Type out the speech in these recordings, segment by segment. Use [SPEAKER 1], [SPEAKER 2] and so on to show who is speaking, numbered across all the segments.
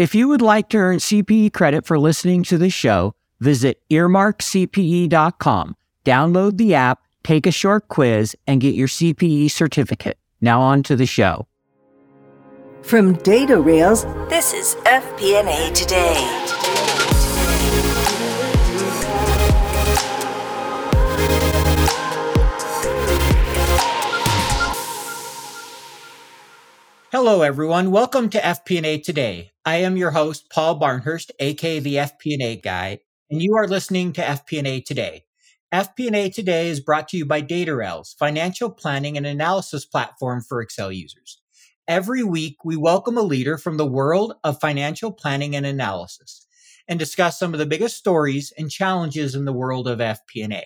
[SPEAKER 1] If you would like to earn CPE credit for listening to the show, visit earmarkcpe.com, download the app, take a short quiz, and get your CPE certificate. Now on to the show.
[SPEAKER 2] From DataRails, this is FP&A Today.
[SPEAKER 1] Hello, everyone. Welcome to FP&A Today. I am your host, Paul Barnhurst, aka the FP&A Guy, and you are listening to FP&A Today. FP&A Today is brought to you by DataRails, financial planning and analysis platform for Excel users. Every week, we welcome a leader from the world of financial planning and analysis and discuss some of the biggest stories and challenges in the world of FP&A.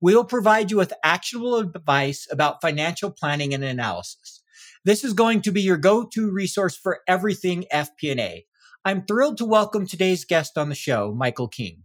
[SPEAKER 1] We'll provide you with actionable advice about financial planning and analysis. This is going to be your go-to resource for everything FP&A. I'm thrilled to welcome today's guest on the show, Michael King.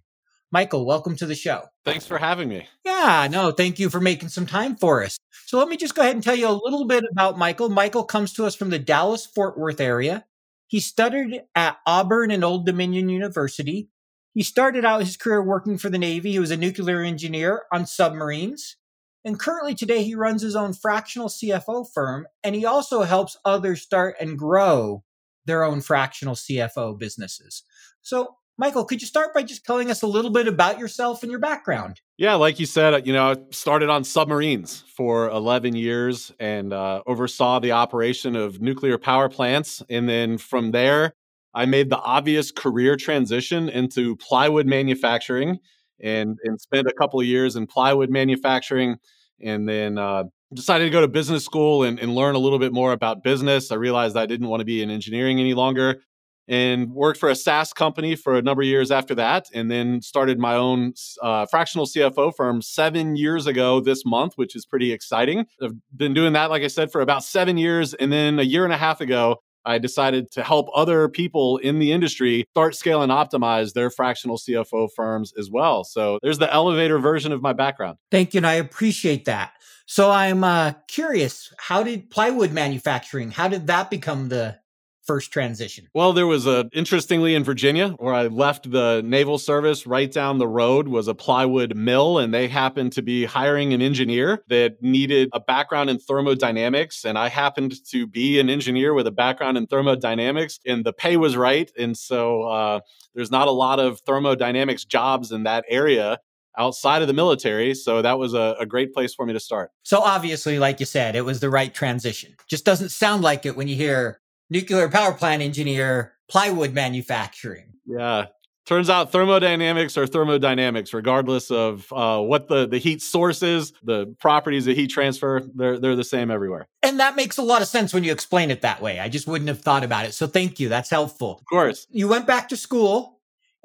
[SPEAKER 1] Michael, welcome to the show.
[SPEAKER 3] Thanks for having me.
[SPEAKER 1] Yeah, no, thank you for making some time for us. So let me just go ahead and tell you a little bit about Michael. Michael comes to us from the Dallas Fort Worth area. He studied at Auburn and Old Dominion University. He started out his career working for the Navy. He was a nuclear engineer on submarines. And currently today, he runs his own fractional CFO firm, and he also helps others start and grow their own fractional CFO businesses. So, Michael, could you start by just telling us a little bit about yourself and your background?
[SPEAKER 3] Yeah, like you said, you know, I started on submarines for 11 years and uh, oversaw the operation of nuclear power plants. And then from there, I made the obvious career transition into plywood manufacturing and, and spent a couple of years in plywood manufacturing and then uh, decided to go to business school and, and, learn a little bit more about business. I realized I didn't want to be in engineering any longer and worked for a SaaS company for a number of years after that. And then started my own uh, fractional CFO firm seven years ago this month, which is pretty exciting. I've been doing that, like I said, for about seven years. And then a year and a half ago, I decided to help other people in the industry start, scale, and optimize their fractional CFO firms as well. So there's the elevator version of my background.
[SPEAKER 1] Thank you. And I appreciate that. So I'm uh, curious, how did plywood manufacturing, how did that become the first transition?
[SPEAKER 3] Well, there was a interestingly in Virginia where I left the naval service right down the road was a plywood mill and they happened to be hiring an engineer that needed a background in thermodynamics and I happened to be an engineer with a background in thermodynamics and the pay was right and so uh, there's not a lot of thermodynamics jobs in that area outside of the military. So that was a, a, great place for me to start.
[SPEAKER 1] So obviously, like you said, it was the right transition. Just doesn't sound like it when you hear nuclear power plant engineer, plywood manufacturing.
[SPEAKER 3] Yeah. Turns out thermodynamics are thermodynamics, regardless of uh, what the, the heat source is, the properties of heat transfer, they're, they're the same everywhere.
[SPEAKER 1] And that makes a lot of sense when you explain it that way. I just wouldn't have thought about it. So thank you. That's helpful.
[SPEAKER 3] Of course.
[SPEAKER 1] You went back to school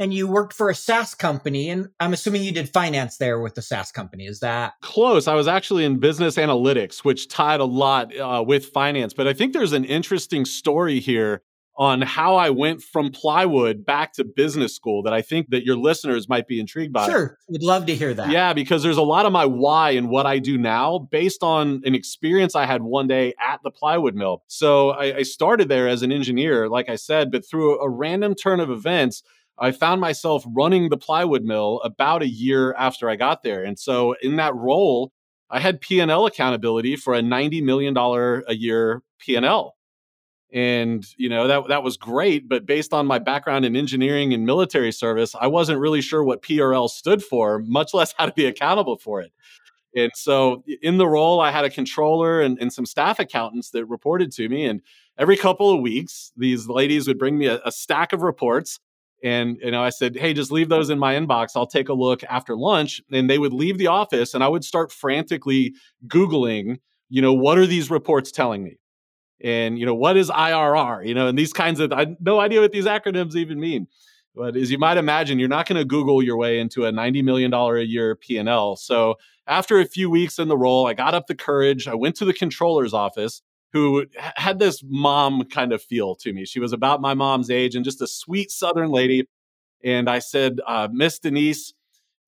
[SPEAKER 1] and you worked for a SaaS company. And I'm assuming you did finance there with the SaaS company. Is that
[SPEAKER 3] close? I was actually in business analytics, which tied a lot uh, with finance. But I think there's an interesting story here on how I went from plywood back to business school that I think that your listeners might be intrigued by.
[SPEAKER 1] Sure. Would love to hear that.
[SPEAKER 3] Yeah, because there's a lot of my why and what I do now based on an experience I had one day at the plywood mill. So I, I started there as an engineer, like I said, but through a random turn of events, I found myself running the plywood mill about a year after I got there. And so in that role, I had P&L accountability for a $90 million a year P&L. And, you know, that, that was great. But based on my background in engineering and military service, I wasn't really sure what P&L stood for, much less how to be accountable for it. And so in the role, I had a controller and, and some staff accountants that reported to me. And every couple of weeks, these ladies would bring me a, a stack of reports and you know, I said, "Hey, just leave those in my inbox. I'll take a look after lunch." And they would leave the office, and I would start frantically googling, you know, what are these reports telling me? And you know, what is IRR? You know, and these kinds of I no idea what these acronyms even mean. But as you might imagine, you're not going to Google your way into a $90 million a year P&L. So after a few weeks in the role, I got up the courage. I went to the controller's office who had this mom kind of feel to me. She was about my mom's age and just a sweet Southern lady. And I said, uh, Miss Denise,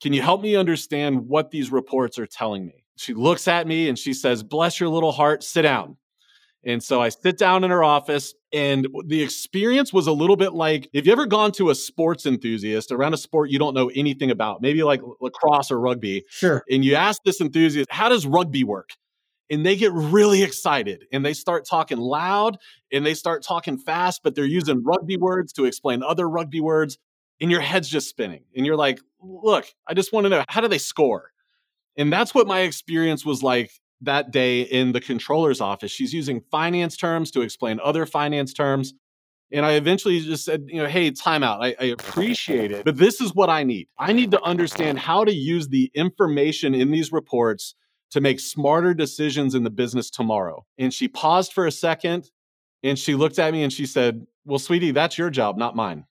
[SPEAKER 3] can you help me understand what these reports are telling me? She looks at me and she says, Bless your little heart, sit down. And so I sit down in her office, and the experience was a little bit like if you ever gone to a sports enthusiast around a sport you don't know anything about, maybe like lacrosse or rugby.
[SPEAKER 1] Sure.
[SPEAKER 3] And you ask this enthusiast, how does rugby work? And they get really excited and they start talking loud and they start talking fast, but they're using rugby words to explain other rugby words. And your head's just spinning. And you're like, look, I just want to know how do they score? And that's what my experience was like that day in the controller's office. She's using finance terms to explain other finance terms. And I eventually just said, you know, hey, timeout. I, I appreciate it, but this is what I need. I need to understand how to use the information in these reports to make smarter decisions in the business tomorrow. And she paused for a second and she looked at me and she said, Well, sweetie, that's your job, not mine.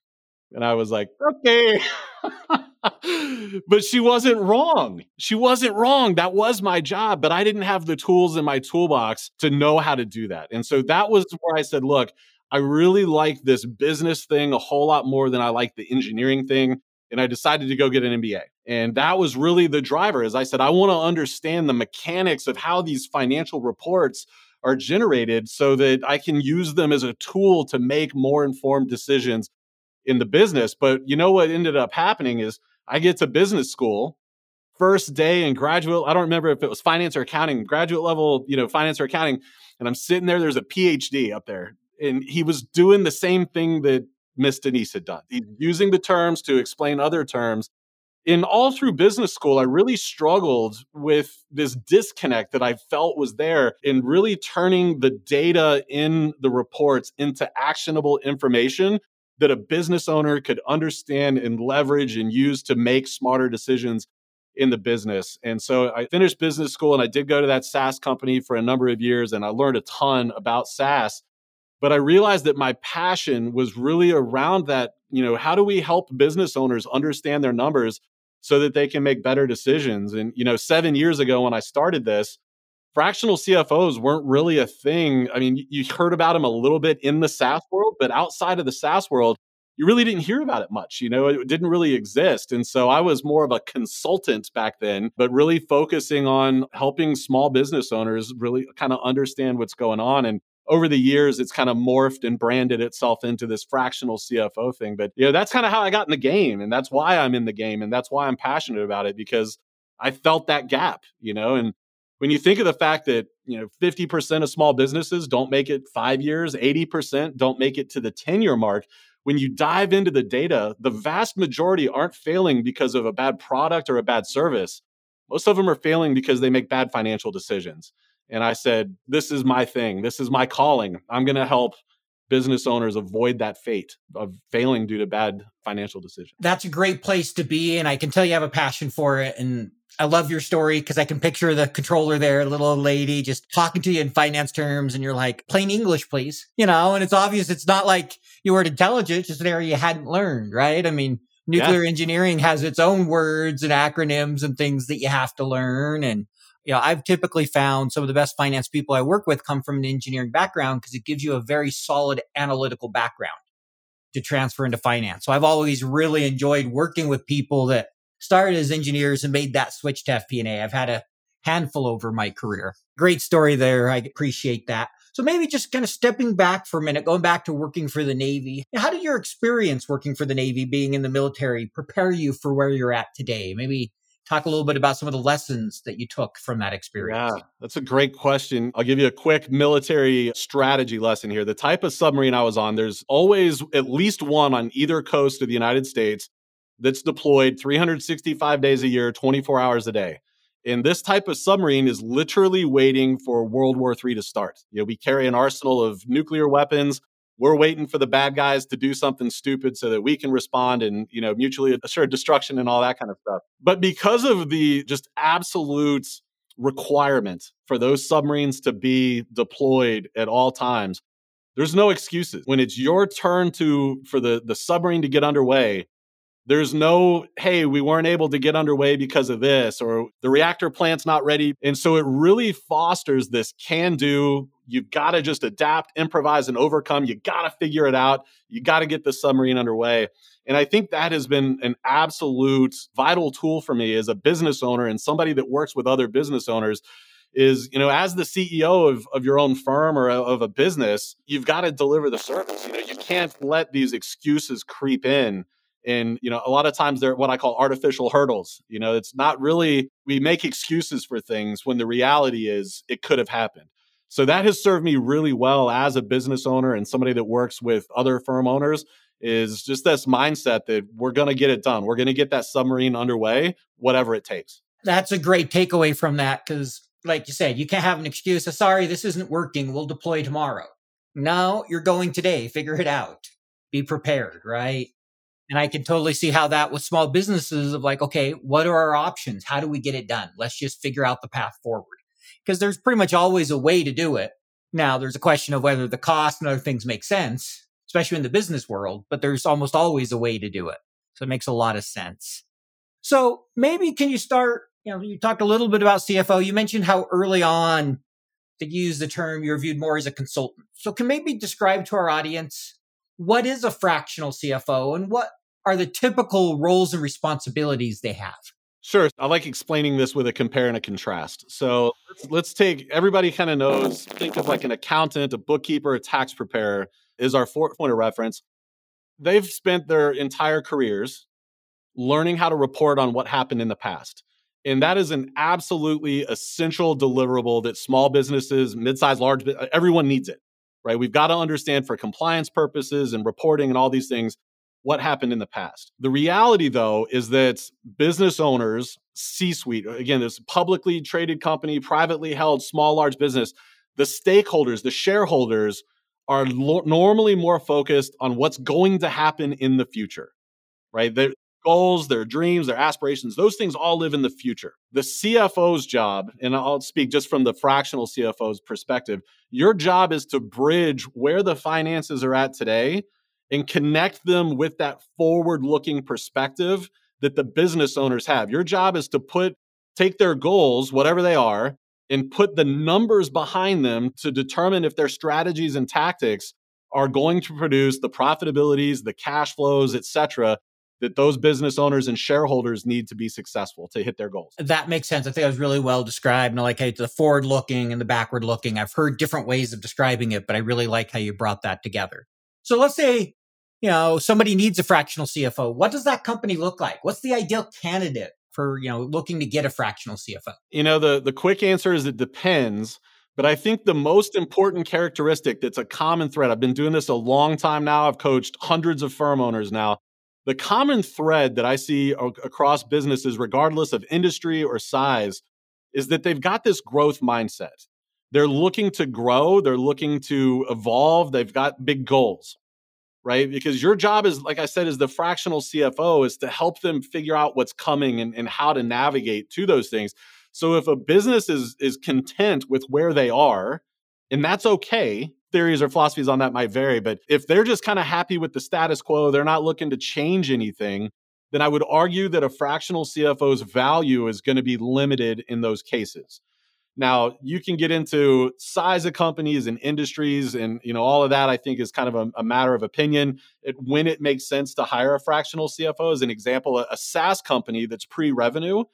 [SPEAKER 3] And I was like, Okay. but she wasn't wrong. She wasn't wrong. That was my job, but I didn't have the tools in my toolbox to know how to do that. And so that was where I said, look, I really like this business thing a whole lot more than I like the engineering thing. And I decided to go get an MBA. And that was really the driver. As I said, I want to understand the mechanics of how these financial reports are generated so that I can use them as a tool to make more informed decisions in the business. But you know what ended up happening is I get to business school, first day in graduate, I don't remember if it was finance or accounting, graduate level, you know, finance or accounting. And I'm sitting there, there's a PhD up there. And he was doing the same thing that Miss Denise had done. He's using the terms to explain other terms. In all through business school, I really struggled with this disconnect that I felt was there in really turning the data in the reports into actionable information that a business owner could understand and leverage and use to make smarter decisions in the business. And so I finished business school and I did go to that SaaS company for a number of years and I learned a ton about SaaS. But I realized that my passion was really around that, you know, how do we help business owners understand their numbers so that they can make better decisions? And, you know, seven years ago when I started this, fractional CFOs weren't really a thing. I mean, you heard about them a little bit in the SaaS world, but outside of the SaaS world, you really didn't hear about it much. You know, it didn't really exist. And so I was more of a consultant back then, but really focusing on helping small business owners really kind of understand what's going on. And over the years, it's kind of morphed and branded itself into this fractional CFO thing. But, you know, that's kind of how I got in the game. And that's why I'm in the game. And that's why I'm passionate about it because I felt that gap, you know, and when you think of the fact that you know 50% of small businesses don't make it five years 80% don't make it to the 10 year mark when you dive into the data the vast majority aren't failing because of a bad product or a bad service most of them are failing because they make bad financial decisions and i said this is my thing this is my calling i'm going to help business owners avoid that fate of failing due to bad financial decisions
[SPEAKER 1] that's a great place to be and i can tell you have a passion for it and I love your story because I can picture the controller there, little old lady just talking to you in finance terms, and you're like, plain English, please. You know, and it's obvious it's not like you weren't intelligent, just an area you hadn't learned, right? I mean, nuclear yeah. engineering has its own words and acronyms and things that you have to learn. And, you know, I've typically found some of the best finance people I work with come from an engineering background because it gives you a very solid analytical background to transfer into finance. So I've always really enjoyed working with people that started as engineers and made that switch to FP&A. I've had a handful over my career. Great story there. I appreciate that. So maybe just kind of stepping back for a minute, going back to working for the Navy. How did your experience working for the Navy, being in the military, prepare you for where you're at today? Maybe talk a little bit about some of the lessons that you took from that experience.
[SPEAKER 3] Yeah, that's a great question. I'll give you a quick military strategy lesson here. The type of submarine I was on, there's always at least one on either coast of the United States that's deployed 365 days a year, 24 hours a day. And this type of submarine is literally waiting for World War III to start. You know, we carry an arsenal of nuclear weapons. We're waiting for the bad guys to do something stupid so that we can respond and, you know, mutually assured destruction and all that kind of stuff. But because of the just absolute requirement for those submarines to be deployed at all times, there's no excuses. When it's your turn to for the the submarine to get underway, there's no, hey, we weren't able to get underway because of this, or the reactor plant's not ready. And so it really fosters this can do. You've got to just adapt, improvise, and overcome. You got to figure it out. You got to get the submarine underway. And I think that has been an absolute vital tool for me as a business owner and somebody that works with other business owners is you know as the ceo of, of your own firm or of a business you've got to deliver the service you know you can't let these excuses creep in and you know a lot of times they're what i call artificial hurdles you know it's not really we make excuses for things when the reality is it could have happened so that has served me really well as a business owner and somebody that works with other firm owners is just this mindset that we're going to get it done. We're going to get that submarine underway whatever it takes.
[SPEAKER 1] That's a great takeaway from that because like you said you can't have an excuse of sorry this isn't working. We'll deploy tomorrow. No you're going today. Figure it out. Be prepared right? And I can totally see how that with small businesses of like, okay, what are our options? How do we get it done? Let's just figure out the path forward. Because there's pretty much always a way to do it. Now, there's a question of whether the cost and other things make sense, especially in the business world, but there's almost always a way to do it. So it makes a lot of sense. So maybe can you start, you know, you talked a little bit about CFO. You mentioned how early on to use the term you're viewed more as a consultant. So can maybe describe to our audience what is a fractional CFO and what are the typical roles and responsibilities they have?
[SPEAKER 3] Sure. I like explaining this with a compare and a contrast. So let's, let's take everybody kind of knows, think of like an accountant, a bookkeeper, a tax preparer is our fourth point of reference. They've spent their entire careers learning how to report on what happened in the past. And that is an absolutely essential deliverable that small businesses, mid-sized, large, everyone needs it, right? We've got to understand for compliance purposes and reporting and all these things what happened in the past. The reality, though, is that business owners, C suite, uh, again, this publicly traded company, privately held, small, large business, the stakeholders, the shareholders are lo- normally more focused on what's going to happen in the future, right? Their goals, their dreams, their aspirations, those things all live in the future. The CFO's job, and I'll speak just from the fractional CFO's perspective, your job is to bridge where the finances are at today and connect them with that forward looking perspective that the business owners have. Your job is to put, take their goals, whatever they are, and put the numbers behind them to determine if their strategies and tactics are going to produce the profitabilities, the cash flows, et cetera, that those business owners and shareholders need to be successful to hit their goals.
[SPEAKER 1] That makes sense. I think that was really well described. And I like how the forward looking and the backward looking. I've heard different ways of describing it, but I really like how you brought that together. So let's say you know, somebody needs a fractional CFO. What does that company look like? What's the ideal candidate for, you know, looking to get a fractional CFO?
[SPEAKER 3] You know, the the quick answer is it depends. But I think the most important characteristic that's a common thread, I've been doing this a long time now. I've coached hundreds of firm owners now. The common thread that I see across businesses, regardless of industry or size, is that they've got this growth mindset. They're looking to grow, they're looking to evolve, they've got big goals right? Because your job is, like I said, is the fractional CFO is to help them figure out what's coming and, and how to navigate to those things. So if a business is is content with where they are, and that's okay, theories or philosophies on that might vary, but if they're just kind of happy with the status quo, they're not looking to change anything, then I would argue that a fractional CFO's value is going to be limited in those cases. Now you can get into size of companies and industries, and you know all of that. I think is kind of a, a matter of opinion. It, when it makes sense to hire a fractional CFO, as an example, a, a SaaS company that's pre-revenue,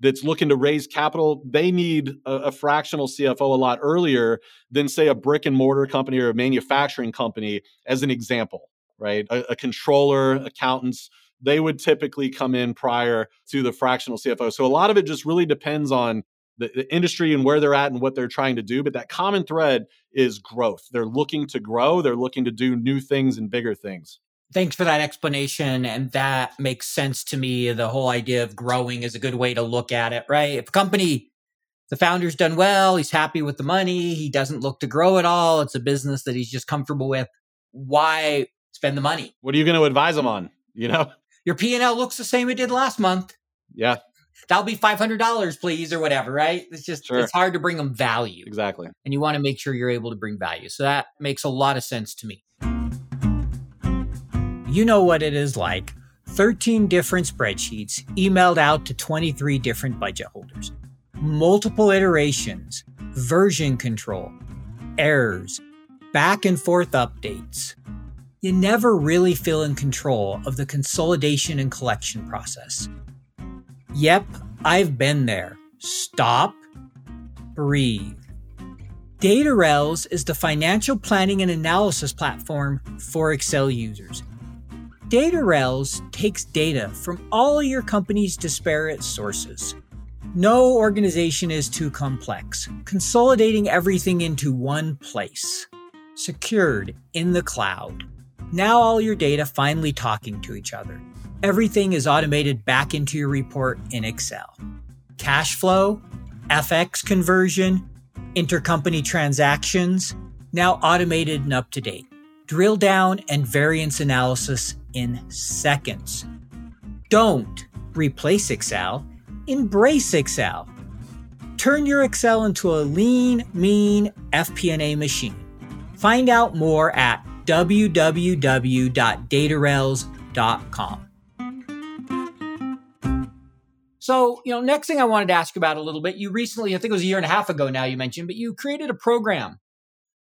[SPEAKER 3] that's looking to raise capital, they need a, a, fractional CFO a lot earlier than say a brick and mortar company or a manufacturing company, as an example, right? A, a controller, accountants, they would typically come in prior to the fractional CFO. So a lot of it just really depends on the, the industry and where they're at and what they're trying to do. But that common thread is growth. They're looking to grow, they're looking to do new things and bigger things.
[SPEAKER 1] Thanks for that explanation. And that makes sense to me. The whole idea of growing is a good way to look at it, right? If a company, the founder's done well, he's happy with the money, he doesn't look to grow at all, it's a business that he's just comfortable with. Why spend the money?
[SPEAKER 3] What are you going to advise him on? You know,
[SPEAKER 1] your P&L looks the same it did last month.
[SPEAKER 3] Yeah
[SPEAKER 1] that'll be $500 please or whatever right? It's just sure. it's hard to bring them value.
[SPEAKER 3] Exactly.
[SPEAKER 1] And you want to make sure you're able to bring value. So that makes a lot of sense to me. You know what it is like. 13 different spreadsheets emailed out to 23 different budget holders. Multiple iterations version control errors back and forth updates. You never really feel in control of the consolidation and collection process Yep, I've been there. Stop, breathe. DataRails is the financial planning and analysis platform for Excel users. DataRails takes data from all your company's disparate sources. No organization is too complex, consolidating everything into one place, secured in the cloud. Now all your data finally talking to each other. Everything is automated back into your report in Excel. Cash flow, FX conversion, intercompany transactions, now automated and up to date. Drill down and variance analysis in seconds. Don't replace Excel, embrace Excel. Turn your Excel into a lean, mean FP&A machine. Find out more at www.datarails.com. So, you know, next thing I wanted to ask about a little bit, you recently, I think it was a year and a half ago now, you mentioned, but you created a program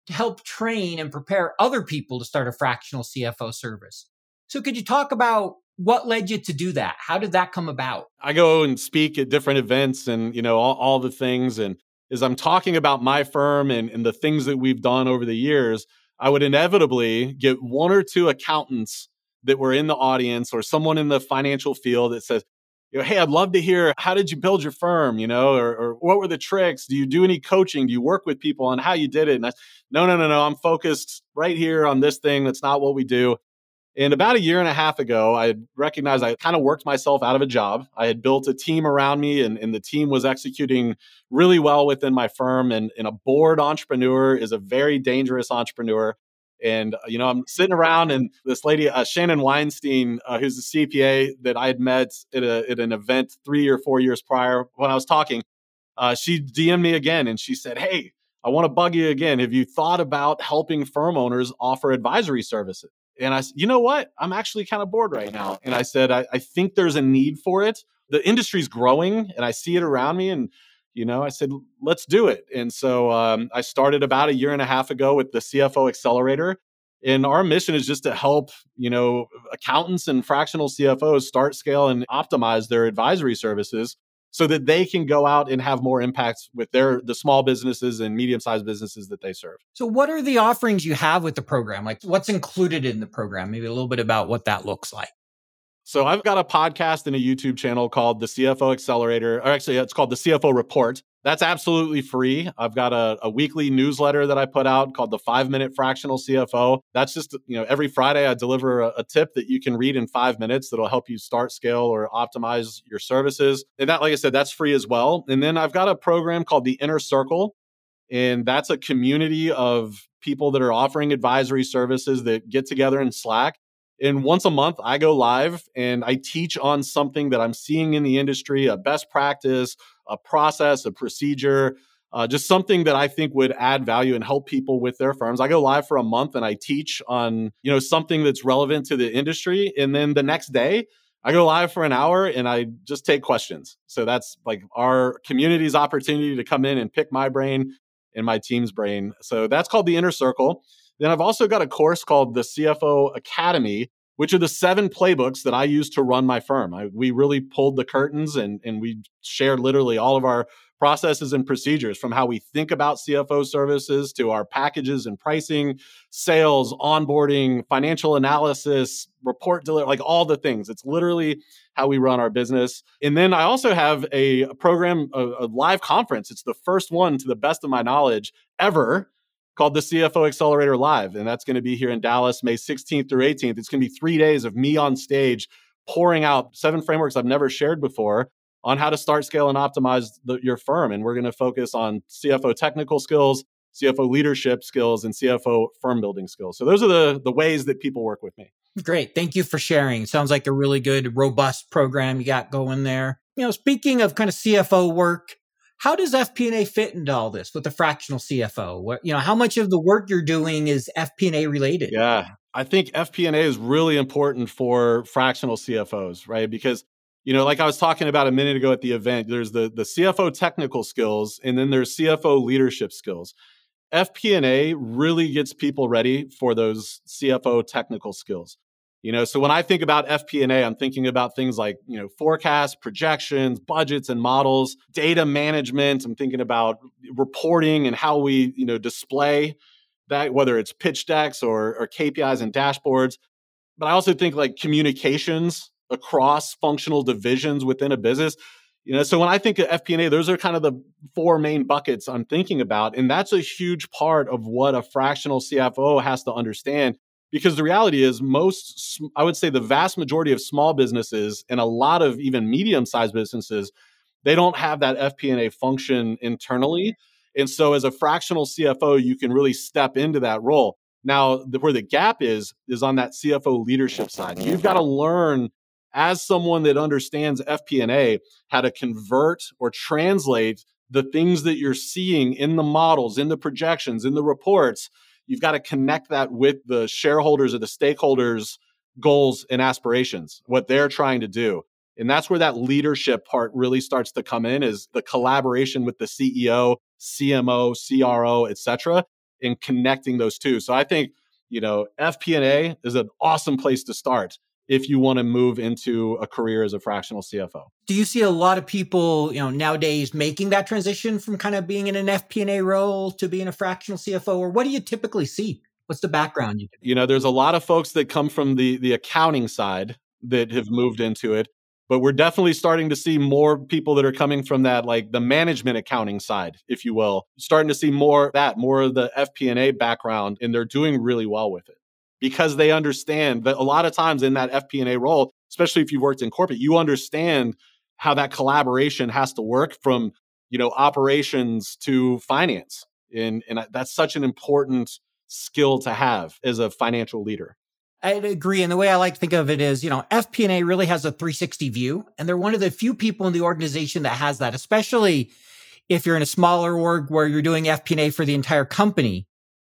[SPEAKER 1] to help train and prepare other people to start a fractional CFO service. So, could you talk about what led you to do that? How did that come about?
[SPEAKER 3] I go and speak at different events and, you know, all, all the things. And as I'm talking about my firm and, and the things that we've done over the years, I would inevitably get one or two accountants that were in the audience or someone in the financial field that says, you know, hey, I'd love to hear how did you build your firm, you know, or, or, what were the tricks? Do you do any coaching? Do you work with people on how you did it? And I, no, no, no, no, I'm focused right here on this thing. That's not what we do. And about a year and a half ago, I recognized I kind of worked myself out of a job. I had built a team around me, and, and the team was executing really well within my firm. And, and a bored entrepreneur is a very dangerous entrepreneur. And, uh, you know, I'm sitting around and this lady, uh, Shannon Weinstein, uh, who's a CPA that I had met at, a, at an event three or four years prior when I was talking, uh, she DM'd me again and she said, Hey, I want to bug you again. Have you thought about helping firm owners offer advisory services? And I said, you know what? I'm actually kind of bored right now. And I said, I, I think there's a need for it. The industry's growing and I see it around me. And you know, I said, let's do it. And so um, I started about a year and a half ago with the CFO Accelerator. And our mission is just to help, you know, accountants and fractional CFOs start, scale, and optimize their advisory services so that they can go out and have more impacts with their the small businesses and medium-sized businesses that they serve.
[SPEAKER 1] So what are the offerings you have with the program? Like what's included in the program? Maybe a little bit about what that looks like.
[SPEAKER 3] So I've got a podcast and a YouTube channel called the CFO Accelerator, or actually it's called the CFO Report. That's absolutely free. I've got a, a, weekly newsletter that I put out called the Five Minute Fractional CFO. That's just, you know, every Friday I deliver a, a tip that you can read in five minutes that'll help you start, scale, or optimize your services. And that, like I said, that's free as well. And then I've got a program called the Inner Circle. And that's a community of people that are offering advisory services that get together in Slack and once a month, I go live and I teach on something that I'm seeing in the industry a best practice, a process, a procedure, uh, just something that I think would add value and help people with their firms. I go live for a month and I teach on you know something that's relevant to the industry, and then the next day I go live for an hour and I just take questions. So that's like our community's opportunity to come in and pick my brain and my team's brain. So that's called the inner circle. Then I've also got a course called the CFO Academy, which are the seven playbooks that I use to run my firm. I, we really pulled the curtains and, and we shared literally all of our processes and procedures from how we think about CFO services to our packages and pricing, sales, onboarding, financial analysis, report delivery, like all the things. It's literally how we run our business. And then I also have a, program, a, a live conference. It's the first one, to the best of my knowledge, ever called the CFO Accelerator Live. And that's going to be here in Dallas, May 16th through 18th. It's going to be three days of me on stage pouring out seven frameworks I've never shared before on how to start, scale, and optimize the, your firm. And we're going to focus on CFO technical skills, CFO leadership skills, and CFO firm building skills. So those are the, the ways that people work with me.
[SPEAKER 1] Great. Thank you for sharing. Sounds like a really good, robust program you got going there. You know, speaking of kind of CFO work, how does FP&A fit into all this with the fractional CFO? What, you know, how much of the work you're doing is FP&A related?
[SPEAKER 3] Yeah, I think FP&A is really important for fractional CFOs, right? Because you know, like I was talking about a minute ago at the event, there's the the CFO technical skills, and then there's CFO leadership skills. FP&A really gets people ready for those CFO technical skills You know, so when I think about FP&A, I'm thinking about things like, you know, forecasts, projections, budgets and models, data management. I'm thinking about reporting and how we, you know, display that, whether it's pitch decks or, or KPIs and dashboards. But I also think like communications across functional divisions within a business. You know, so when I think of FP&A, those are kind of the four main buckets I'm thinking about, and that's a huge part of what a fractional CFO has to understand. Because the reality is, most, I would say, the vast majority of small businesses and a lot of even medium-sized businesses, they don't have that FP&A function internally. Mm-hmm. And so, as a fractional CFO, you can really step into that role. Now, the, where the gap is, is on that CFO leadership side. You've got to learn as someone that understands FP&A how to convert or translate the things that you're seeing in the models, in the projections, in the reports. You've got to connect that with the shareholders or the stakeholders' goals and aspirations, what they're trying to do. And that's where that leadership part really starts to come in is the collaboration with the CEO, CMO, CRO, et cetera, in connecting those two. So I think, you know, FP&A is an awesome place to start if you want to move into a career as a fractional CFO.
[SPEAKER 1] Do you see a lot of people, you know, nowadays making that transition from kind of being in an FP&A role to being a fractional CFO or what do you typically see? What's the background?
[SPEAKER 3] You, you know, there's a lot of folks that come from the the accounting side that have moved into it, but we're definitely starting to see more people that are coming from that like the management accounting side, if you will. Starting to see more that, more of the FP&A background and they're doing really well with it because they understand that a lot of times in that FP&A role, especially if you've worked in corporate, you understand how that collaboration has to work from you know operations to finance, and and that's such an important skill to have as a financial leader.
[SPEAKER 1] I agree. And the way I like to think of it is, you know, FP&A really has a 360 view, and they're one of the few people in the organization that has that, especially if you're in a smaller org where you're doing FP&A for the entire company.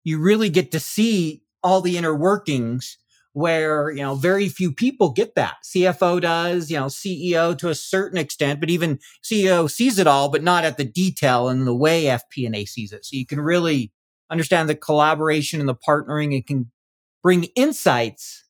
[SPEAKER 1] You really get to see all the inner workings where, you know, very few people get that. CFO does, you know, CEO to a certain extent, but even CEO sees it all, but not at the detail and the way FP&A sees it. So you can really understand the collaboration and the partnering and can bring insights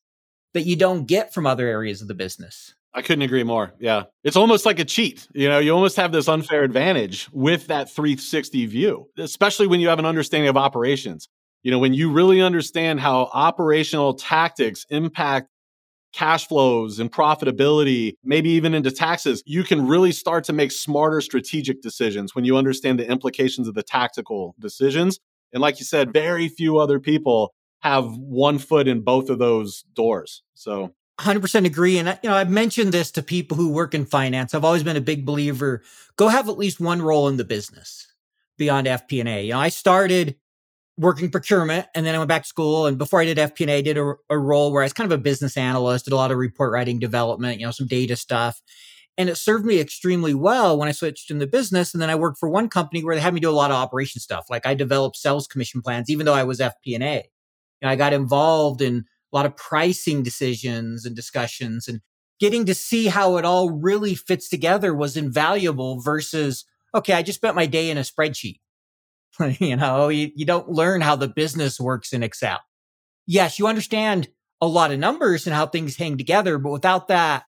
[SPEAKER 1] that you don't get from other areas of the business.
[SPEAKER 3] I couldn't agree more. Yeah. It's almost like a cheat. You know, you almost have this unfair advantage with that 360 view, especially when you have an understanding of operations. You know, when you really understand how operational tactics impact cash flows and profitability, maybe even into taxes, you can really start to make smarter strategic decisions when you understand the implications of the tactical decisions. And like you said, very few other people have one foot in both of those doors. So
[SPEAKER 1] 100% agree and uh, you know I've mentioned this to people who work in finance. I've always been a big believer go have at least one role in the business beyond FP&A. You know, I started working procurement and then I went back to school. And before I did FP&A, I did a, a, role where I was kind of a business analyst, did a lot of report writing development, you know, some data stuff. And it served me extremely well when I switched in the business. And then I worked for one company where they had me do a lot of operation stuff. Like I developed sales commission plans, even though I was FP&A. I got involved in a lot of pricing decisions and discussions and getting to see how it all really fits together was invaluable versus, okay, I just spent my day in a spreadsheet you know, you, you don't learn how the business works in Excel. Yes, you understand a lot of numbers and how things hang together, but without that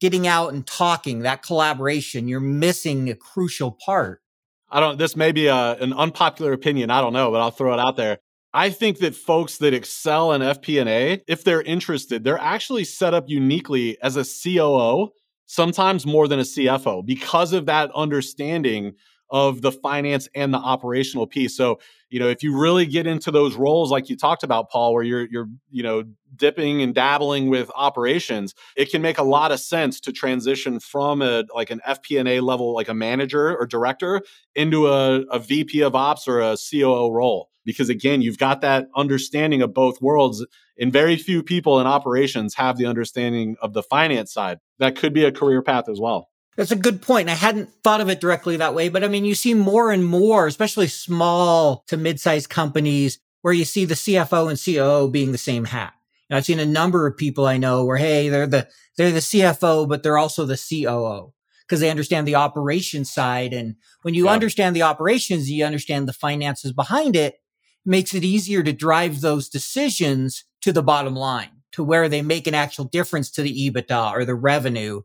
[SPEAKER 1] getting out and talking, that collaboration, you're missing a crucial part.
[SPEAKER 3] I don't, this may be a, an unpopular opinion. I don't know, but I'll throw it out there. I think that folks that excel in FP&A, if they're interested, they're actually set up uniquely as a COO, sometimes more than a CFO because of that understanding of the finance and the operational piece. So, you know, if you really get into those roles like you talked about, Paul, where you're you're, you know, dipping and dabbling with operations, it can make a lot of sense to transition from a like an FP&A level, like a manager or director, into a, a VP of ops or a COO role. Because again, you've got that understanding of both worlds. And very few people in operations have the understanding of the finance side. That could be a career path as well.
[SPEAKER 1] That's a good point. I hadn't thought of it directly that way, but I mean, you see more and more, especially small to mid-sized companies where you see the CFO and COO being the same hat. And I've seen a number of people I know where, hey, they're the, they're the CFO, but they're also the COO because they understand the operations side. And when you yeah. understand the operations, you understand the finances behind it, it makes it easier to drive those decisions to the bottom line to where they make an actual difference to the EBITDA or the revenue.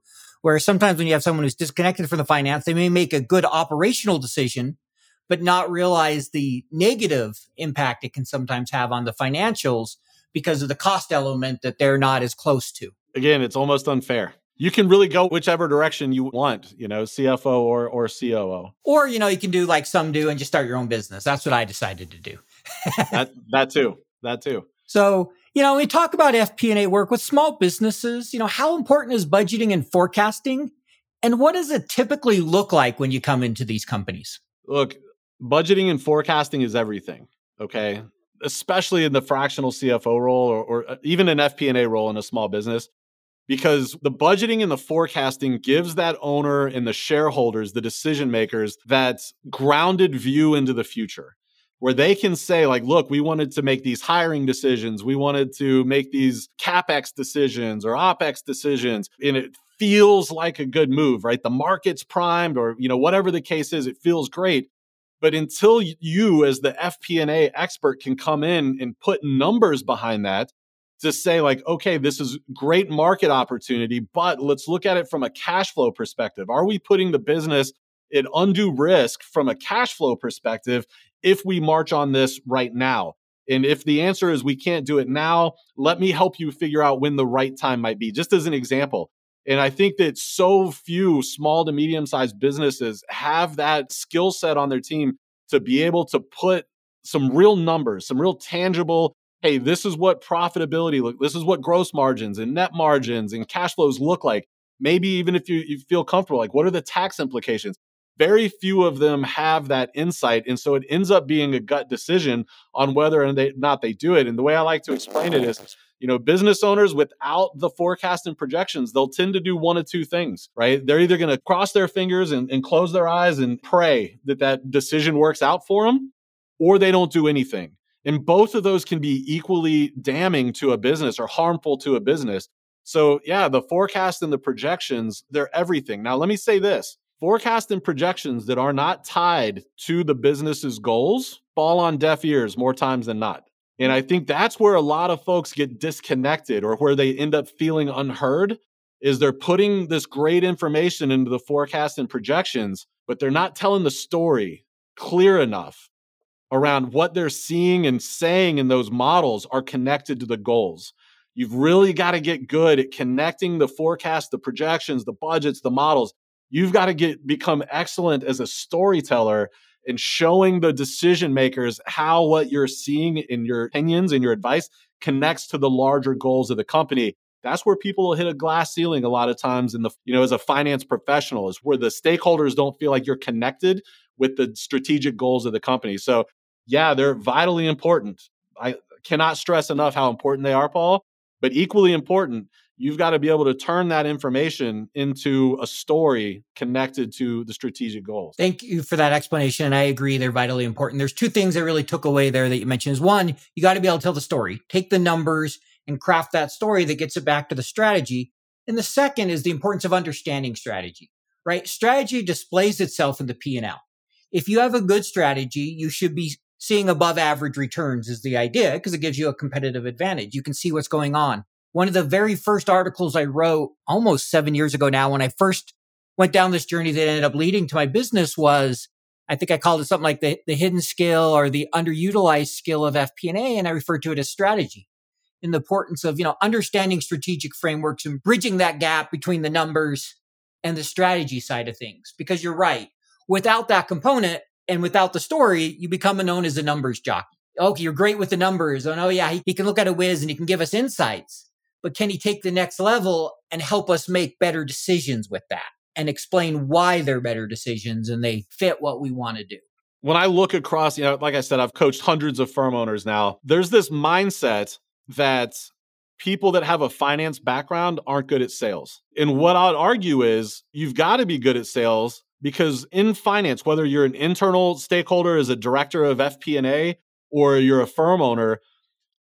[SPEAKER 1] Where sometimes when you have someone who's disconnected from the finance, they may make a good operational decision, but not realize the negative impact it can sometimes have on the financials because of the cost element that they're not as close to.
[SPEAKER 3] Again, it's almost unfair. You can really go whichever direction you want, you know, CFO or or COO.
[SPEAKER 1] Or, you know, you can do like some do and just start your own business. That's what I decided to do.
[SPEAKER 3] that that too. That too.
[SPEAKER 1] So, you know, we talk about FP&A work with small businesses, you know, how important is budgeting and forecasting? And what does it typically look like when you come into these companies?
[SPEAKER 3] Look, budgeting and forecasting is everything. Okay. Especially in the fractional CFO role or, or uh, even an FP&A role in a small business, because the budgeting and the forecasting gives that owner and the shareholders, the decision makers, that grounded view into the future where they can say like look we wanted to make these hiring decisions. We wanted to make these capex decisions or opex decisions. And it feels like a good move right? The market's primed or you know whatever the case is it feels great. But until you, as the FP&A expert, can come in and put numbers behind that to say, like, okay, this is great market opportunity, but let's look at it from a cash flow perspective. Are we putting the business at undue risk from a cash flow perspective if we march on this right now? And if the answer is we can't do it now, let me help you figure out when the right time might be. Just as an example, and I think that so few small to medium sized businesses have that skill set on their team to be able to put some real numbers, some real tangible, hey, this is what profitability look, this is what gross margins and net margins and cash flows look like. Maybe even if you, you feel comfortable, like what are the tax implications? Very few of them have that insight. And so it ends up being a gut decision on whether or not they do it. And the way I like to explain it is you know, business owners without the forecast and projections, they'll tend to do one of two things, right? They're either going to cross their fingers and, and close their eyes and pray that that decision works out for them, or they don't do anything. And both of those can be equally damning to a business or harmful to a business. So, yeah, the forecast and the projections, they're everything. Now, let me say this forecast and projections that are not tied to the business's goals fall on deaf ears more times than not. And I think that's where a lot of folks get disconnected or where they end up feeling unheard is they're putting this great information into the forecast and projections, but they're not telling the story clear enough around what they're seeing and saying in those models are connected to the goals. You've really got to get good at connecting the forecast, the projections, the budgets, the models. You've got to get become excellent as a storyteller and showing the decision makers how what you're seeing in your opinions and your advice connects to the larger goals of the company. That's where people will hit a glass ceiling a lot of times in the you know as a finance professional is where the stakeholders don't feel like you're connected with the strategic goals of the company. So yeah they're vitally important. I cannot stress enough how important they are paul but equally important you've got to be able to turn that information into a story connected to the strategic goals.
[SPEAKER 1] Thank you for that explanation. And I agree they're vitally important. There's two things I really took away there that you mentioned is one, you got to be able to tell the story, take the numbers and craft that story that gets it back to the strategy. And the second is the importance of understanding strategy, right? Strategy displays itself in the P&L. If you have a good strategy, you should be seeing above average returns is the idea because it gives you a competitive advantage. You can see what's going on one of the very first articles I wrote almost seven years ago now, when I first went down this journey that ended up leading to my business was, I think I called it something like the, the hidden skill or the underutilized skill of FP&A. And I referred to it as strategy in the importance of, you know, understanding strategic frameworks and bridging that gap between the numbers and the strategy side of things. Because you're right. Without that component and without the story, you become known as a numbers jockey. Okay, you're great with the numbers. Oh, yeah, he, he can look at a whiz and he can give us insights but can he take the next level and help us make better decisions with that and explain why they're better decisions and they fit what we want to do?
[SPEAKER 3] When I look across, you know, like I said, I've coached hundreds of firm owners now. There's this mindset that people that have a finance background aren't good at sales. And what I'd argue is you've got to be good at sales because in finance, whether you're an internal stakeholder as a director of FP&A or you're a firm owner,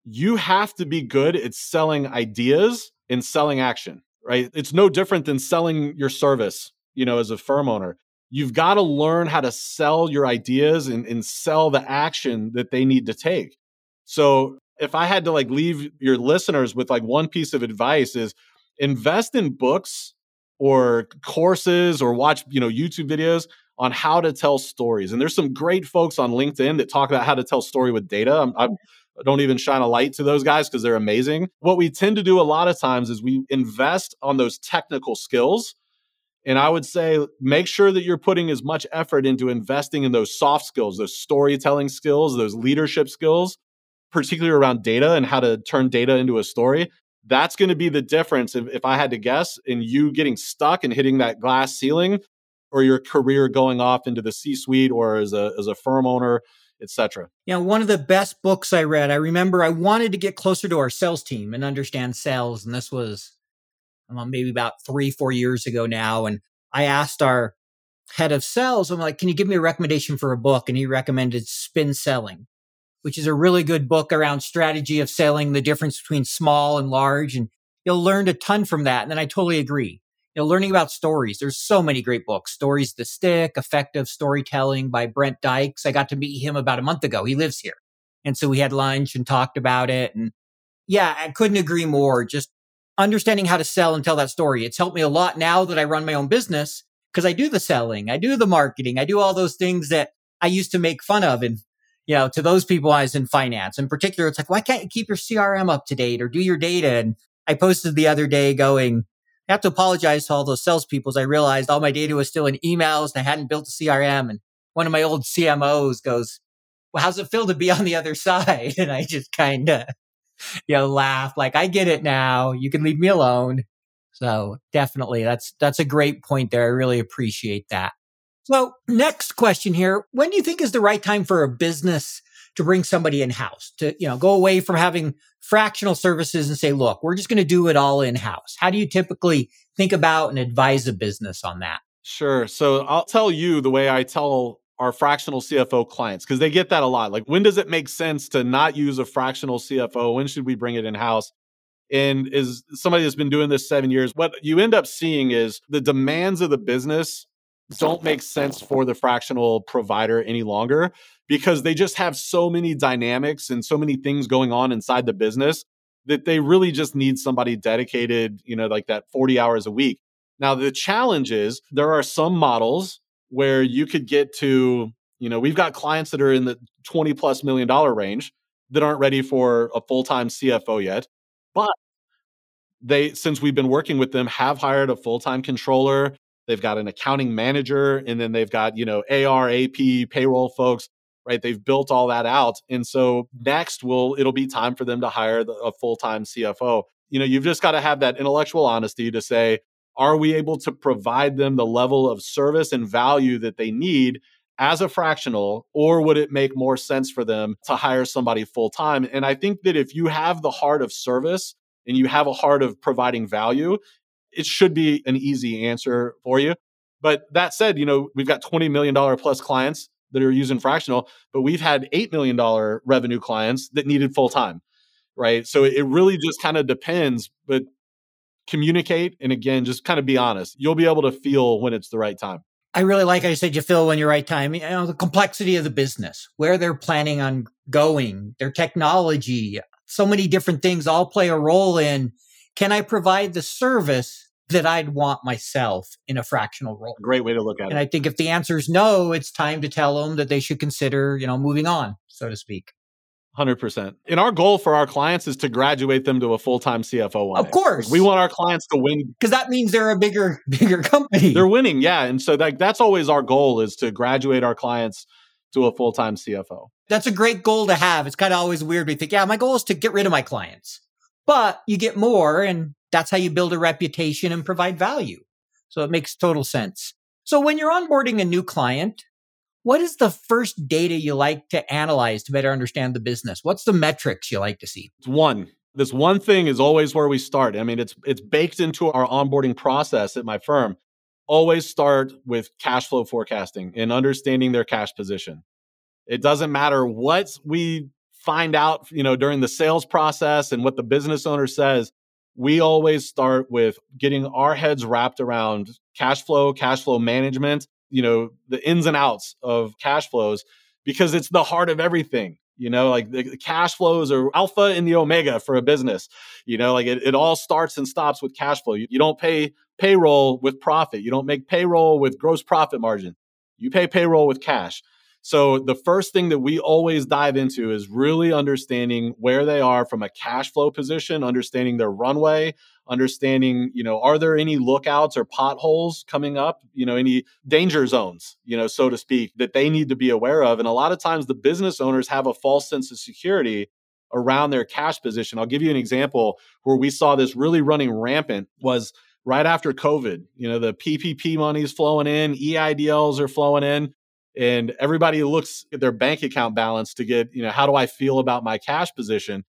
[SPEAKER 3] you have to be good at selling ideas and selling action, right? It's no different than selling your service, you know, as a firm owner. You've got to learn how to sell your ideas and, and sell the action that they need to take. So if I had to like leave your listeners with like one piece of advice is invest in books or courses or watch, you know, YouTube videos on how to tell stories. And there's some great folks on LinkedIn that talk about how to tell story with data. I'm, I'm, mm. I do not even shine a light to those guys because they're amazing. What we tend to do a lot of times is we invest on those technical skills. And I would say make sure that you're putting as much effort into investing in those soft skills, those storytelling skills, those leadership skills, particularly around data and how to turn data into a story. That's going to be the difference if, if I had to guess in you getting stuck and hitting that glass ceiling or your career going off into the C suite or as a, as a firm owner, etc.
[SPEAKER 1] Yeah, one of the best books I read, I remember I wanted to get closer to our sales team and understand sales. And this was maybe about three, four years ago now. And I asked our head of sales, I'm like, can you give me a recommendation for a book? And he recommended Spin Selling, which is a really good book around strategy of selling, the difference between small and large. And you'll learn a ton from that. And then I totally agree you know, learning about stories. There's so many great books. Stories to Stick, Effective Storytelling by Brent Dykes. I got to meet him about a month ago. He lives here. And so we had lunch and talked about it. And yeah, I couldn't agree more. Just understanding how to sell and tell that story. It's helped me a lot now that I run my own business because I do the selling, I do the marketing, I do all those things that I used to make fun of. And, you know, to those people I was in finance in particular, it's like, why can't you keep your CRM up to date or do your data? And I posted the other day going, Have to apologize to all those salespeople. I realized all my data was still in emails and I hadn't built a CRM. And one of my old CMOs goes, well, how's it feel to be on the other side? And I just kind of, you know, laugh like, I get it now. You can leave me alone. So definitely that's, that's a great point there. I really appreciate that. So next question here. When do you think is the right time for a business to bring somebody in house to, you know, go away from having fractional services and say, look, we're just going to do it all in house. How do you typically think about and advise a business on that?
[SPEAKER 3] Sure. So I'll tell you the way I tell our fractional CFO clients because they get that a lot. Like, when does it make sense to not use a fractional CFO? When should we bring it in house? And is somebody that's been doing this seven years, what you end up seeing is the demands of the business don't make sense for the fractional provider any longer because they just have so many dynamics and so many things going on inside the business that they really just need somebody dedicated, you know, like that 40 hours a week. Now, the challenge is there are some models where you could get to, you know, we've got clients that are in the 20 plus million dollar range that aren't ready for a full time CFO yet. But they, since we've been working with them, have hired a full time controller They've got an accounting manager, and then they've got, you know, AR, AP, payroll folks, right? They've built all that out. And so next will it'll be time for them to hire the, a full-time CFO. You know, you've just got to have that intellectual honesty to say, are we able to provide them the level of service and value that they need as a fractional, or would it make more sense for them to hire somebody full time? And I think that if you have the heart of service and you have a heart of providing value, it should be an easy answer for you. But that said, you know, we've got $20 million plus clients that are using fractional, but we've had $8 million revenue clients that needed full time, right? So it really just kind of depends, but communicate. And again, just kind of be honest. You'll be able to feel when it's the right time.
[SPEAKER 1] I really like I said you feel when you're right time. You know, the complexity of the business, where they're planning on going, their technology, so many different things all play a role in can I provide the service that I'd want myself in a fractional role?
[SPEAKER 3] Great way to look at
[SPEAKER 1] and
[SPEAKER 3] it.
[SPEAKER 1] And I think if the answer is no, it's time to tell them that they should consider, you know, moving on, so to speak.
[SPEAKER 3] 100%. And our goal for our clients is to graduate them to a full-time CFO one
[SPEAKER 1] Of
[SPEAKER 3] day.
[SPEAKER 1] course.
[SPEAKER 3] We want our clients to win
[SPEAKER 1] because that means they're a bigger bigger company.
[SPEAKER 3] They're winning, yeah. And so that, that's always our goal is to graduate our clients to a full-time CFO.
[SPEAKER 1] That's a great goal to have. It's kind of always weird. We think, yeah, my goal is to get rid of my clients. But you get more and that's how you build a reputation and provide value. So it makes total sense. So when you're onboarding a new client, what is the first data you like to analyze to better understand the business? What's the metrics you like to see?
[SPEAKER 3] It's one. This one thing is always where we start. I mean, it's it's baked into our onboarding process at my firm. Always start with cash flow forecasting and understanding their cash position. It doesn't matter what we find out, you know, during the sales process and what the business owner says we always start with getting our heads wrapped around cash flow, cash flow management, you know, the ins and outs of cash flows because it's the heart of everything. You know, like the cash flows are alpha and the omega for a business. You know, like it, it all starts and stops with cash flow. You, you don't pay payroll with profit. You don't make payroll with gross profit margin. You pay payroll with cash. So the first thing that we always dive into is really understanding where they are from a cash flow position, understanding their runway, understanding, you know, are there any lookouts or potholes coming up, you know, any danger zones, you know, so to speak, that they need to be aware of. And a lot of times the business owners have a false sense of security around their cash position. I'll give you an example where we saw this really running rampant was right after COVID. You know, the PPP money is flowing in, EIDLs are flowing in and everybody looks at their bank account balance to get, you know, how do I feel about my cash position?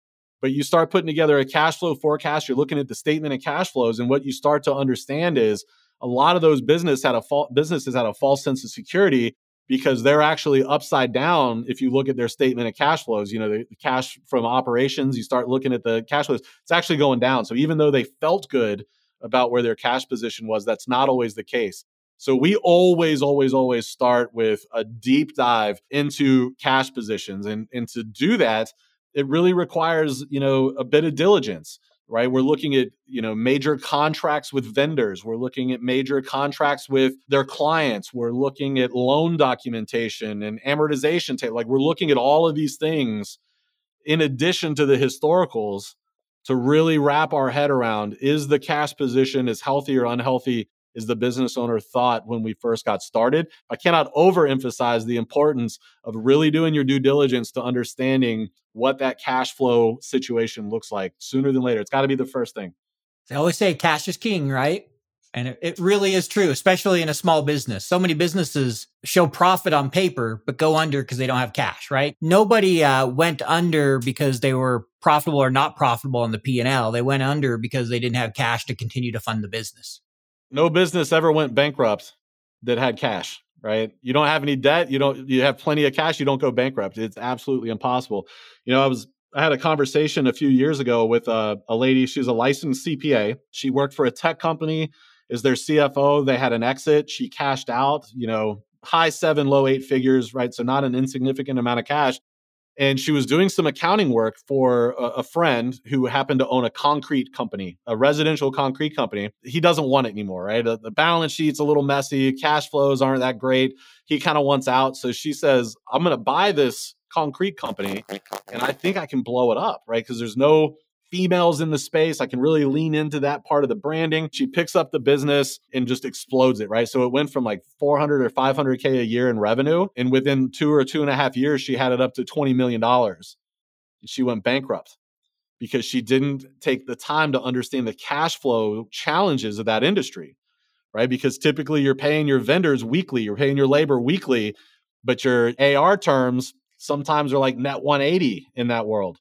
[SPEAKER 3] But you start putting together a cash flow forecast, you're looking at the statement of cash flows, and what you start to understand is a lot of those business had a fa- businesses had a false sense of security because they're actually upside down if you look at their statement of cash flows you know the, the, cash from operations you start looking at the cash flows it's actually going down so even though they felt good about where their cash position was that's not always the case so we always, always, always start with a deep dive into cash positions. And, and to do that, it really requires, you know, a bit of diligence, right? We're looking at, you know, major contracts with vendors. We're looking at major contracts with their clients. We're looking at loan documentation and amortization. Tape. Like we're looking at all of these things in addition to the historicals to really wrap our head around is the cash position as healthy or unhealthy is the business owner thought when we first got started. I cannot overemphasize the importance of really doing your due diligence to understanding what that cash flow situation looks like sooner than later. It's got to be the first thing.
[SPEAKER 1] They always say cash is king, right? And it, really is true, especially in a small business. So many businesses show profit on paper, but go under because they don't have cash, right? Nobody uh, went under because they were profitable or not profitable on the P&L. They went under because they didn't have cash to continue to fund the business
[SPEAKER 3] no business ever went bankrupt that had cash right? You don't have any debt you don't you have plenty of cash you don't go bankrupt. It's absolutely impossible. You know i was i had a conversation a few years ago with a, a lady she's a licensed cpa she worked for a tech company is their cfo they had an exit. She cashed out you know high seven low eight figures right? So not an insignificant amount of cash and she was doing some accounting work for a, a, friend who happened to own a concrete company, a residential concrete company. He doesn't want it anymore, right? The, the balance sheet's a little messy, cash flows aren't that great. He kind of wants out. So she says, I'm going to buy this concrete company and I think I can blow it up, right? Because there's no females in the space. I can really lean into that part of the branding. She picks up the business and just explodes it, right? So it went from like 400 or 500K a year in revenue. And within two or two and a half years, she had it up to $20 million. She went bankrupt because she didn't take the time to understand the cash flow challenges of that industry, right? Because typically you're paying your vendors weekly, you're paying your labor weekly, but your AR terms sometimes are like net 180 in that world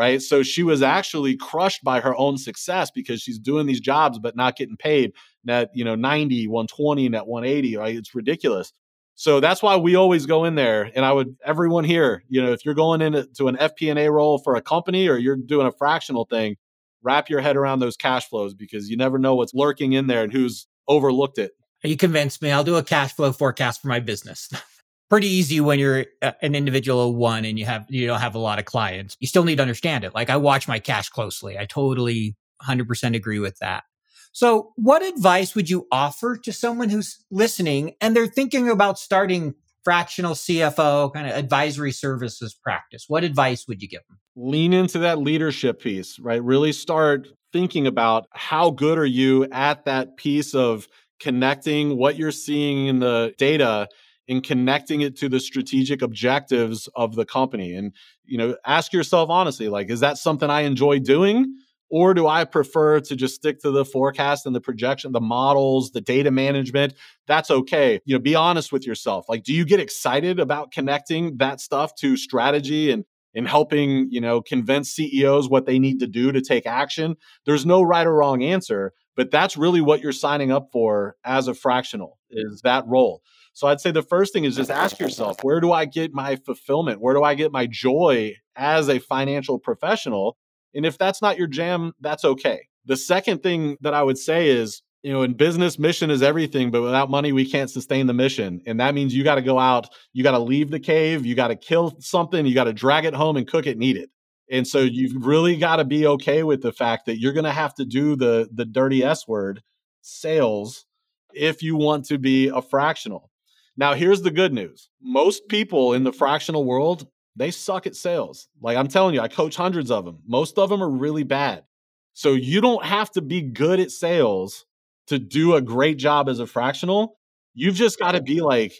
[SPEAKER 3] right? So she was actually crushed by her own success because she's doing these jobs but not getting paid net, you know, 90, 120, net 180, right? It's ridiculous. So that's why we always go in there. And I would everyone here, you know, if you're going into an FP&A role for a company or you're doing a fractional thing, wrap your head around those cash flows because you never know what's lurking in there and who's overlooked it.
[SPEAKER 1] You convinced me. I'll do a cash flow forecast for my business. pretty easy when you're uh, an individual of one and you have you don't have a lot of clients. You still need to understand it. Like I watch my cash closely. I totally 100% agree with that. So, what advice would you offer to someone who's listening and they're thinking about starting fractional CFO kind of advisory services practice? What advice would you give them?
[SPEAKER 3] Lean into that leadership piece, right? Really start thinking about how good are you at that piece of connecting what you're seeing in the data in connecting it to the strategic objectives of the company. And you know ask yourself honestly like is that something i enjoy doing? Or do i prefer to just stick to the forecast and the projection the models the data management? That's okay. You know be honest with yourself. Like do you get excited about connecting that stuff to strategy and and helping you know convince ceos what they need to do to take action? There's no right or wrong answer but that's really what you're signing up for as a fractional is that role so I'd say the first thing is just ask yourself, where do I get my fulfillment? Where do I get my joy as a financial professional? And if that's not your jam, that's okay. The second thing that I would say is you know, in business, mission is everything, but without money, we can't sustain the mission. And that means you got to go out, you got to leave the cave, you got to kill something, you got to drag it home and cook it and eat it. And so you've really got to be okay with the fact that you're going to have to do the the dirty S word, sales, if you want to be a fractional. Now, here's the good news. Most people in the fractional world, they suck at sales. Like I'm telling you, I coach hundreds of them. Most of them are really bad. So you don't have to be good at sales to do a great job as a fractional. You've just got to be like,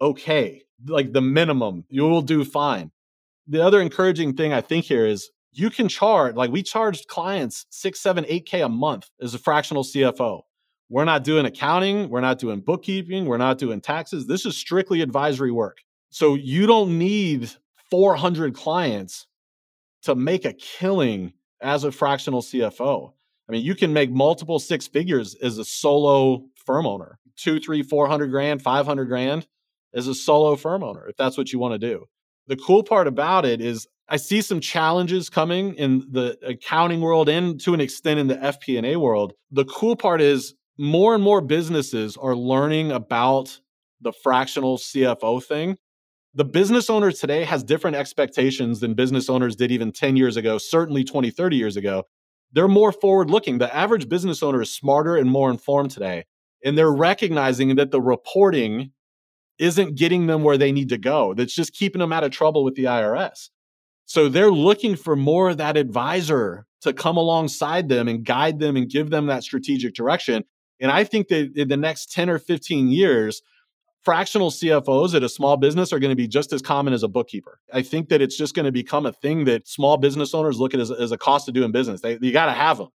[SPEAKER 3] okay, like the minimum. You will do fine. The other encouraging thing I think here is you can charge, like we charged clients six, seven, eight K a month as a fractional CFO. We're not doing accounting. We're not doing bookkeeping. We're not doing taxes. This is strictly advisory work. So you don't need 400 clients to make a killing as a fractional CFO. I mean, you can make multiple six figures as a solo firm owner, two, three, four hundred grand, five hundred grand as a solo firm owner, if that's what you want to do. The cool part about it is I see some challenges coming in the accounting world and to an extent in the FP&A world. The cool part is more and more businesses are learning about the fractional CFO thing. The business owner today has different expectations than business owners did even 10 years ago, certainly 20, 30 years ago they're more forward looking. The average business owner is smarter and more informed today. And they're recognizing that the reporting isn't getting them where they need to go. That's just keeping them out of trouble with the IRS. So they're looking for more of that advisor to come alongside them and guide them and give them that strategic direction. And I think that in the next 10 or 15 years, fractional CFOs at a small business are going to be just as common as a bookkeeper. I think that it's just going to become a thing that small business owners look at as, as a cost of doing business. They, you got to have them.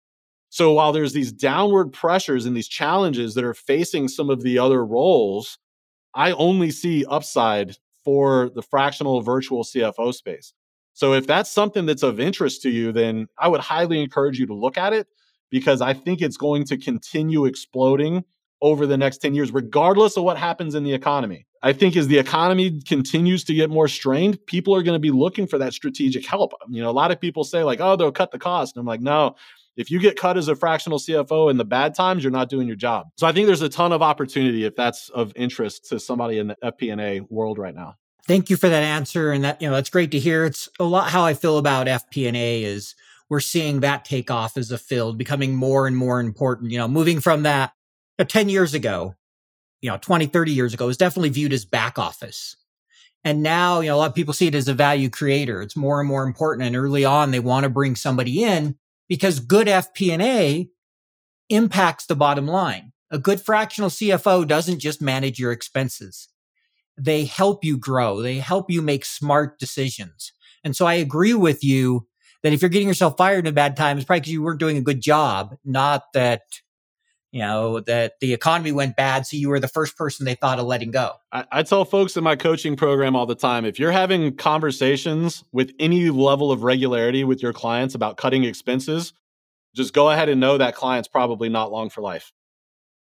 [SPEAKER 3] So while there's these downward pressures and these challenges that are facing some of the other roles, I only see upside for the fractional virtual CFO space. So if that's something that's of interest to you, then I would highly encourage you to look at it because I think it's going to continue exploding over the next 10 years, regardless of what happens in the economy. I think as the economy continues to get more strained, people are going to be looking for that strategic help. Um, you know, a lot of people say, like, oh, they'll cut the cost. And I'm like, no, if you get cut as a fractional CFO in the bad times, you're not doing your job. So I think there's a ton of opportunity if that's of interest to somebody in the FP&A world right now.
[SPEAKER 1] Thank you for that answer. And that, you know, that's great to hear. It's a lot how I feel about FP&A is we're seeing that take off as a field becoming more and more important, you know, moving from that know, 10 years ago, you know, 20, 30 years ago, was definitely viewed as back office. And now, you know, a lot of people see it as a value creator. It's more and more important. And early on, they want to bring somebody in because good FP&A impacts the bottom line. A good fractional CFO doesn't just manage your expenses. They help you grow. They help you make smart decisions. And so I agree with you that if you're getting yourself fired in a bad time, it's probably because you weren't doing a good job, not that you know, that the economy went bad. So you were the first person they thought of letting go.
[SPEAKER 3] I, I, tell folks in my coaching program all the time if you're having conversations with any level of regularity with your clients about cutting expenses, just go ahead and know that client's probably not long for life,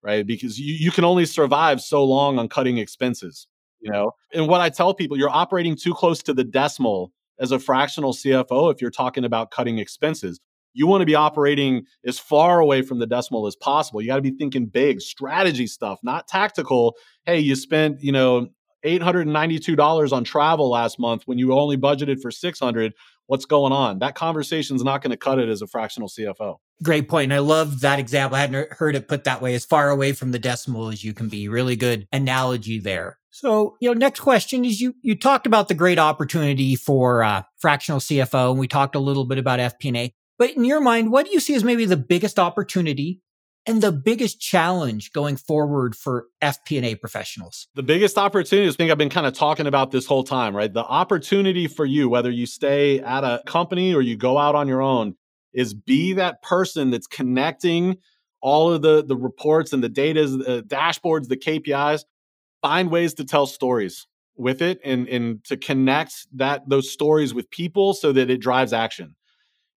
[SPEAKER 3] right? Because you, you can only survive so long on cutting expenses, you know? And what I tell people, you're operating too close to the decimal as a fractional CFO if you're talking about cutting expenses you want to be operating as far away from the decimal as possible. You got to be thinking big, strategy stuff, not tactical. Hey, you spent, you know, $892 on travel last month when you only budgeted for 600. What's going on? That conversation's not going to cut it as a fractional CFO.
[SPEAKER 1] Great point. And I love that example. I hadn't heard it put that way, as far away from the decimal as you can be. Really good analogy there. So, you know, next question is you you talked about the great opportunity for uh, fractional CFO, and we talked a little bit about FP&A. But in your mind, what do you see as maybe the biggest opportunity and the biggest challenge going forward for FP&A professionals?
[SPEAKER 3] The biggest opportunity is I think I've been kind of talking about this whole time, right? The opportunity for you, whether you stay at a company or you go out on your own, is be that person that's connecting all of the the reports and the data, the dashboards, the KPIs. Find ways to tell stories with it and and to connect that those stories with people so that it drives action.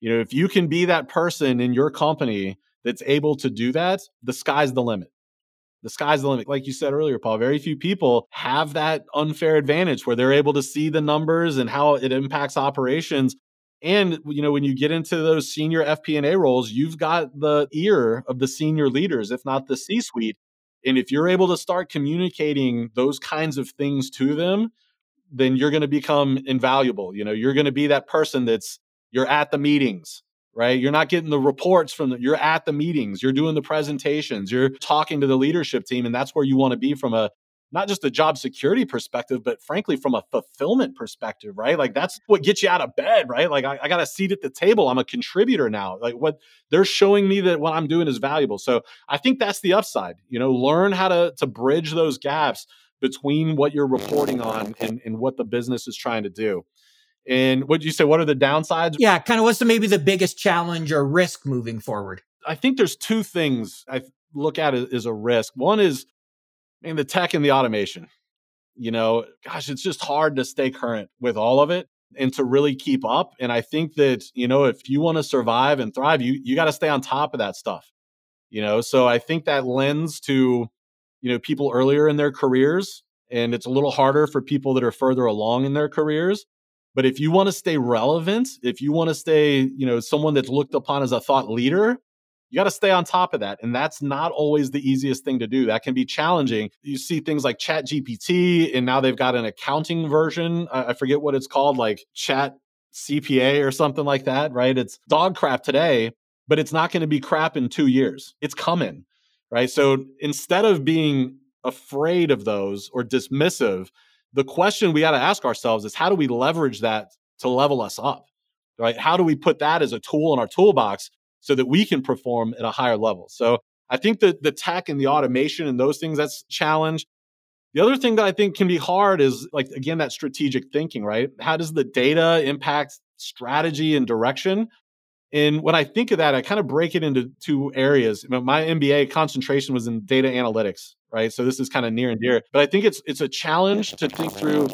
[SPEAKER 3] You know, if you can be that person in your company that's able to do that, the sky's the limit. The sky's the limit. Like you said earlier, Paul, very few people have that unfair advantage where they're able to see the numbers and how it impacts operations And you know, when you get into those senior FP&A roles, you've got the ear of the senior leaders, if not the C-suite. And if you're able to start communicating those kinds of things to them, then you're going to become invaluable. You know, you're going to be that person that's you're at the meetings, right? You're not getting the reports from the, you're at the meetings, you're doing the presentations, you're talking to the leadership team and that's where you want to be from a not just a job security perspective, but frankly, from a fulfillment perspective, right? Like that's what gets you out of bed, right? Like I, I, got a seat at the table. I'm a contributor now. Like what they're showing me that what I'm doing is valuable. So I think that's the upside. You know, learn how to to bridge those gaps between what you're reporting on and, and what the business is trying to do. And what you say? What are the downsides?
[SPEAKER 1] Yeah, kind of what's the maybe the biggest challenge or risk moving forward?
[SPEAKER 3] I think there's two things I look at as a risk. One is and the tech and the automation. You know, gosh, it's just hard to stay current with all of it and to really keep up. And I think that, you know, if you want to survive and thrive, you you got to stay on top of that stuff. You know, so I think that lends to, you know, people earlier in their careers and it's a little harder for people that are further along in their careers. But if you want to stay relevant, if you want to stay, you know, someone that's looked upon as a thought leader, you got to stay on top of that. And that's not always the easiest thing to do. That can be challenging. You see things like Chat GPT, and now they've got an accounting version. I forget what it's called, like Chat CPA or something like that, right? It's dog crap today, but it's not going to be crap in two years. It's coming, right? So instead of being afraid of those or dismissive, the question we got to ask ourselves is how do we leverage that to level us up? Right? How do we put that as a tool in our toolbox so that we can perform at a higher level. So I think that the tech and the automation and those things that's challenge. The other thing that I think can be hard is like again that strategic thinking, right? How does the data impact strategy and direction? And when I think of that, I kind of break it into two areas. My MBA concentration was in data analytics, right? So this is kind of near and dear. But I think it's it's a challenge to think through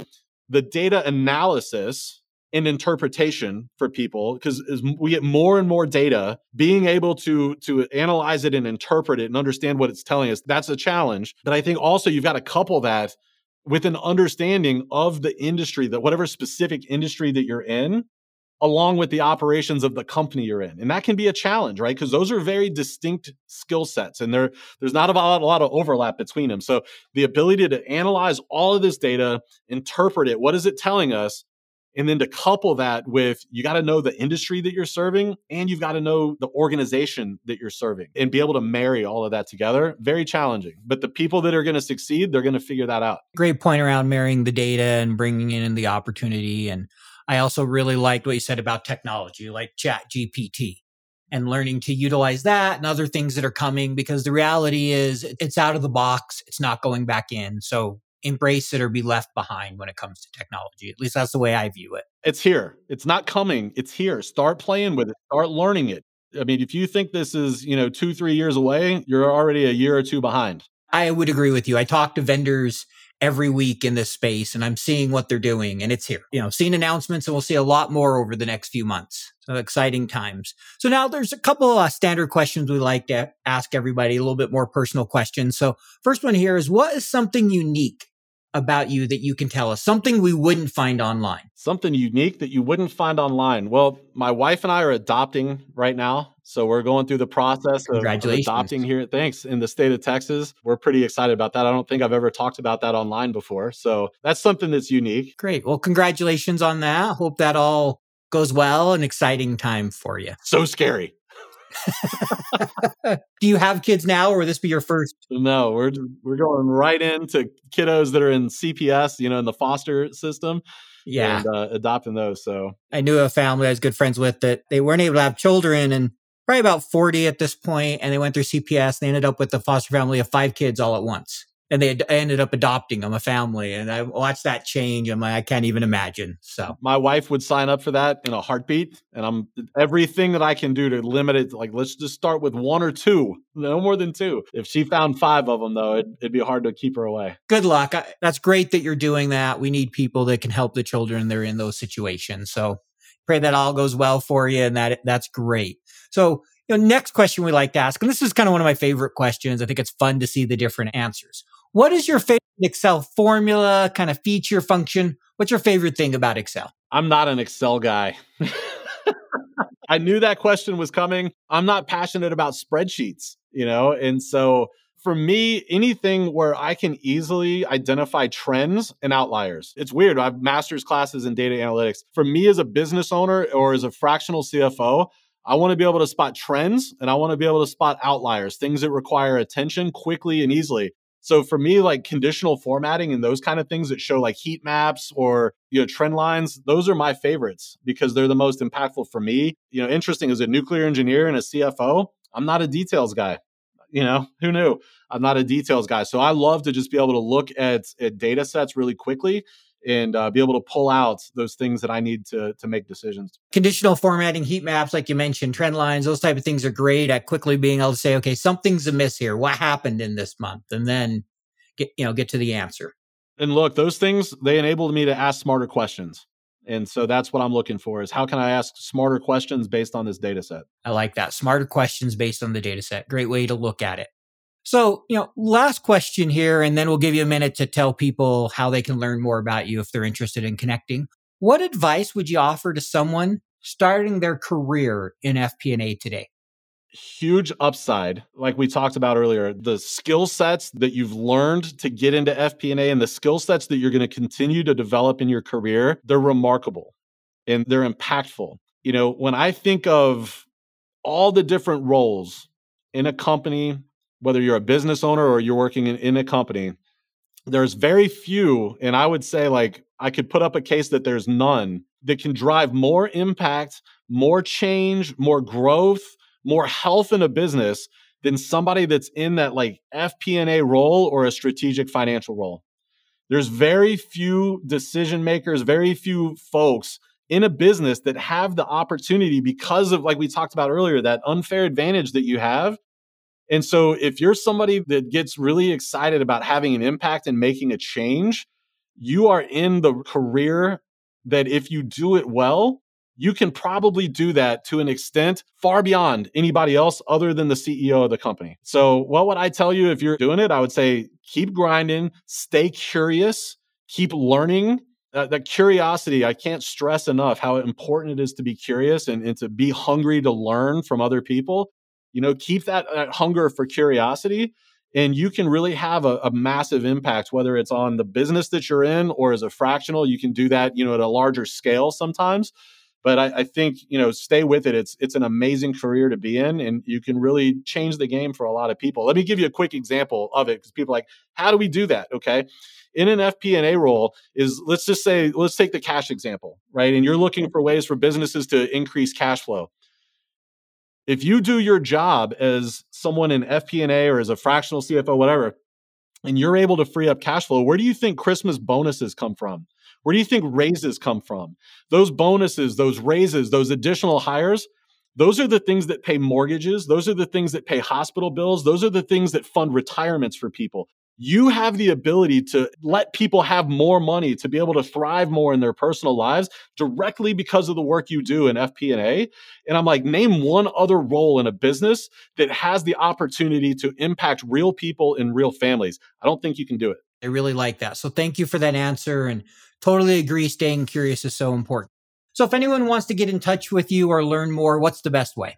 [SPEAKER 3] the data analysis and interpretation for people because as we get more and more data being able to to analyze it and interpret it and understand what it's telling us that's a challenge. But i think also you've got to couple that with an understanding of the industry that whatever specific industry that you're in along with the operations of the company you're in. And that can be a challenge right? Because those are very distinct skill sets and there there's not a lot, a lot of overlap between them so the ability to analyze all of this data interpret it what is it telling us and then to couple that with you got to know the industry that you're serving and you've got to know the organization that you're serving and be able to marry all of that together. Very challenging. But the people that are going to succeed, they're going to figure that out.
[SPEAKER 1] Great point around marrying the data and bringing in the opportunity. And I also really liked what you said about technology, like Chat GPT and learning to utilize that and other things that are coming because the reality is it's out of the box. It's not going back in. So embrace it or be left behind when it comes to technology. At least that's the way I view it.
[SPEAKER 3] It's here. It's not coming. It's here. Start playing with it. Start learning it. I mean, if you think this is, you know, two, three years away, you're already a year or two behind.
[SPEAKER 1] I would agree with you. I talk to vendors every week in this space and I'm seeing what they're doing and it's here. You know, seeing announcements and we'll see a lot more over the next few months. So exciting times. So now there's a couple of uh, standard questions we like to ask everybody, a little bit more personal questions. So first one here is what is something unique about you that you can tell us? Something we wouldn't find online.
[SPEAKER 3] Something unique that you wouldn't find online. Well, my wife and I are adopting right now. So we're going through the process of, adopting here. Thanks. In the state of Texas. We're pretty excited about that. I don't think I've ever talked about that online before. So that's something that's unique.
[SPEAKER 1] Great. Well, congratulations on that. Hope that all goes well. An exciting time for you.
[SPEAKER 3] So scary.
[SPEAKER 1] Do you have kids now, or will this be your first?
[SPEAKER 3] No, we're we're going right into kiddos that are in CPS, you know, in the foster system.
[SPEAKER 1] Yeah,
[SPEAKER 3] and, uh, adopting those. So
[SPEAKER 1] I knew a family I was good friends with that they weren't able to have children, and probably about forty at this point, and they went through CPS. And they ended up with a foster family of five kids all at once and they ended up adopting them, a family. And I watched that change. I'm like, I can't even imagine. So
[SPEAKER 3] my wife would sign up for that in a heartbeat. And I'm everything that I can do to limit it. Like, let's just start with one or two, no more than two. If she found five of them, though, it, would be hard to keep her away.
[SPEAKER 1] Good luck. I, that's great that you're doing that. We need people that can help the children that are in those situations. So pray that all goes well for you. And that that's great. So you know, next question we like to ask, and this is kind of one of my favorite questions. I think it's fun to see the different answers. What is your favorite Excel formula, kind of feature function? What's your favorite thing about Excel?
[SPEAKER 3] I'm not an Excel guy. I knew that question was coming. I'm not passionate about spreadsheets, you know? And so for me, anything where I can easily identify trends and outliers. It's weird. I have master's classes in data analytics. For me as a business owner or as a fractional CFO, I want to be able to spot trends and I want to be able to spot outliers, things that require attention quickly and easily. So for me, like conditional formatting and those kind of things that show like heat maps or you know trend lines, those are my favorites because they're the most impactful for me. You know, interesting as a nuclear engineer and a CFO, I'm not a details guy. You know, who knew? I'm not a details guy. So I love to just be able to look at, at data sets really quickly and uh, be able to pull out those things that I need to to make decisions.
[SPEAKER 1] Conditional formatting, heat maps, like you mentioned, trend lines, those type of things are great at quickly being able to say, okay, something's amiss here. What happened in this month? And then get you know get to the answer.
[SPEAKER 3] And look, those things they enabled me to ask smarter questions. And so that's what I'm looking for is how can I ask smarter questions based on this data set?
[SPEAKER 1] I like that. Smarter questions based on the data set. Great way to look at it. So, you know, last question here, and then we'll give you a minute to tell people how they can learn more about you if they're interested in connecting. What advice would you offer to someone starting their career in FP&A today?
[SPEAKER 3] huge upside like we talked about earlier the skill sets that you've learned to get into fp&a and the skill sets that you're going to continue to develop in your career they're remarkable and they're impactful you know when i think of all the different roles in a company whether you're a business owner or you're working in, in a company there's very few and i would say like i could put up a case that there's none that can drive more impact more change more growth more health in a business than somebody that's in that like FP&A role or a strategic financial role. There's very few decision makers, very few folks in a business that have the opportunity because of like we talked about earlier that unfair advantage that you have. And so if you're somebody that gets really excited about having an impact and making a change, you are in the career that if you do it well, you can probably do that to an extent far beyond anybody else other than the CEO of the company. So, what would I tell you if you're doing it? I would say keep grinding, stay curious, keep learning. Uh, that curiosity, I can't stress enough how important it is to be curious and, and to be hungry to learn from other people. You know, keep that, that hunger for curiosity and you can really have a, a, massive impact whether it's on the business that you're in or as a fractional you can do that you know at a larger scale sometimes. But I, I, think you know stay with it. It's it's an amazing career to be in and you can really change the game for a lot of people. Let me give you a quick example of it because people like how do we do that? Okay? In an fp&a role is let's just say let's take the cash example right? And you're looking for ways for businesses to increase cash flow if you do your job as someone in fp&a or as a fractional cfo whatever and you're able to free up cash flow where do you think christmas bonuses come from where do you think raises come from? Those bonuses, those raises, those additional hires, those are the things that pay mortgages. Those are the things that pay hospital bills. Those are the things that fund retirements for people. You have the ability to let people have more money to be able to thrive more in their personal lives directly because of the work you do in FP&A. And I'm like, name one other role in a business that has the opportunity to impact real people and real families. I don't think you can do it.
[SPEAKER 1] I really like that. So thank you for that answer and totally agree. Staying curious is so important. So if anyone wants to get in touch with you or learn more, what's the best way?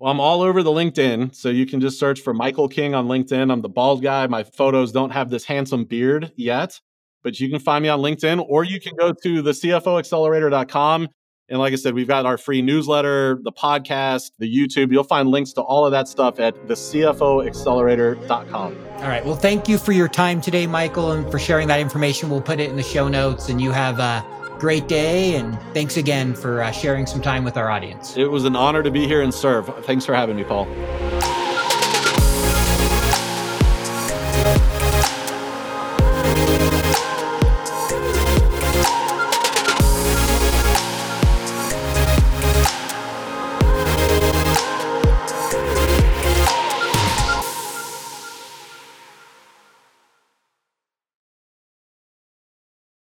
[SPEAKER 3] Well, I'm all over the LinkedIn. So you can just search for Michael King on LinkedIn. I'm the bald guy. My photos don't have this handsome beard yet, but you can find me on LinkedIn or you can go to the CFOaccelerator.com and like I said, we've got our free newsletter, the podcast, the YouTube. You'll find links to all of that stuff at the thecfoaccelerator.com.
[SPEAKER 1] All right. Well, thank you for your time today, Michael, and for sharing that information. We'll put it in the show notes, and you have a great day. And thanks again for uh, sharing some time with our audience.
[SPEAKER 3] It was an honor to be here and serve. Thanks for having me, Paul.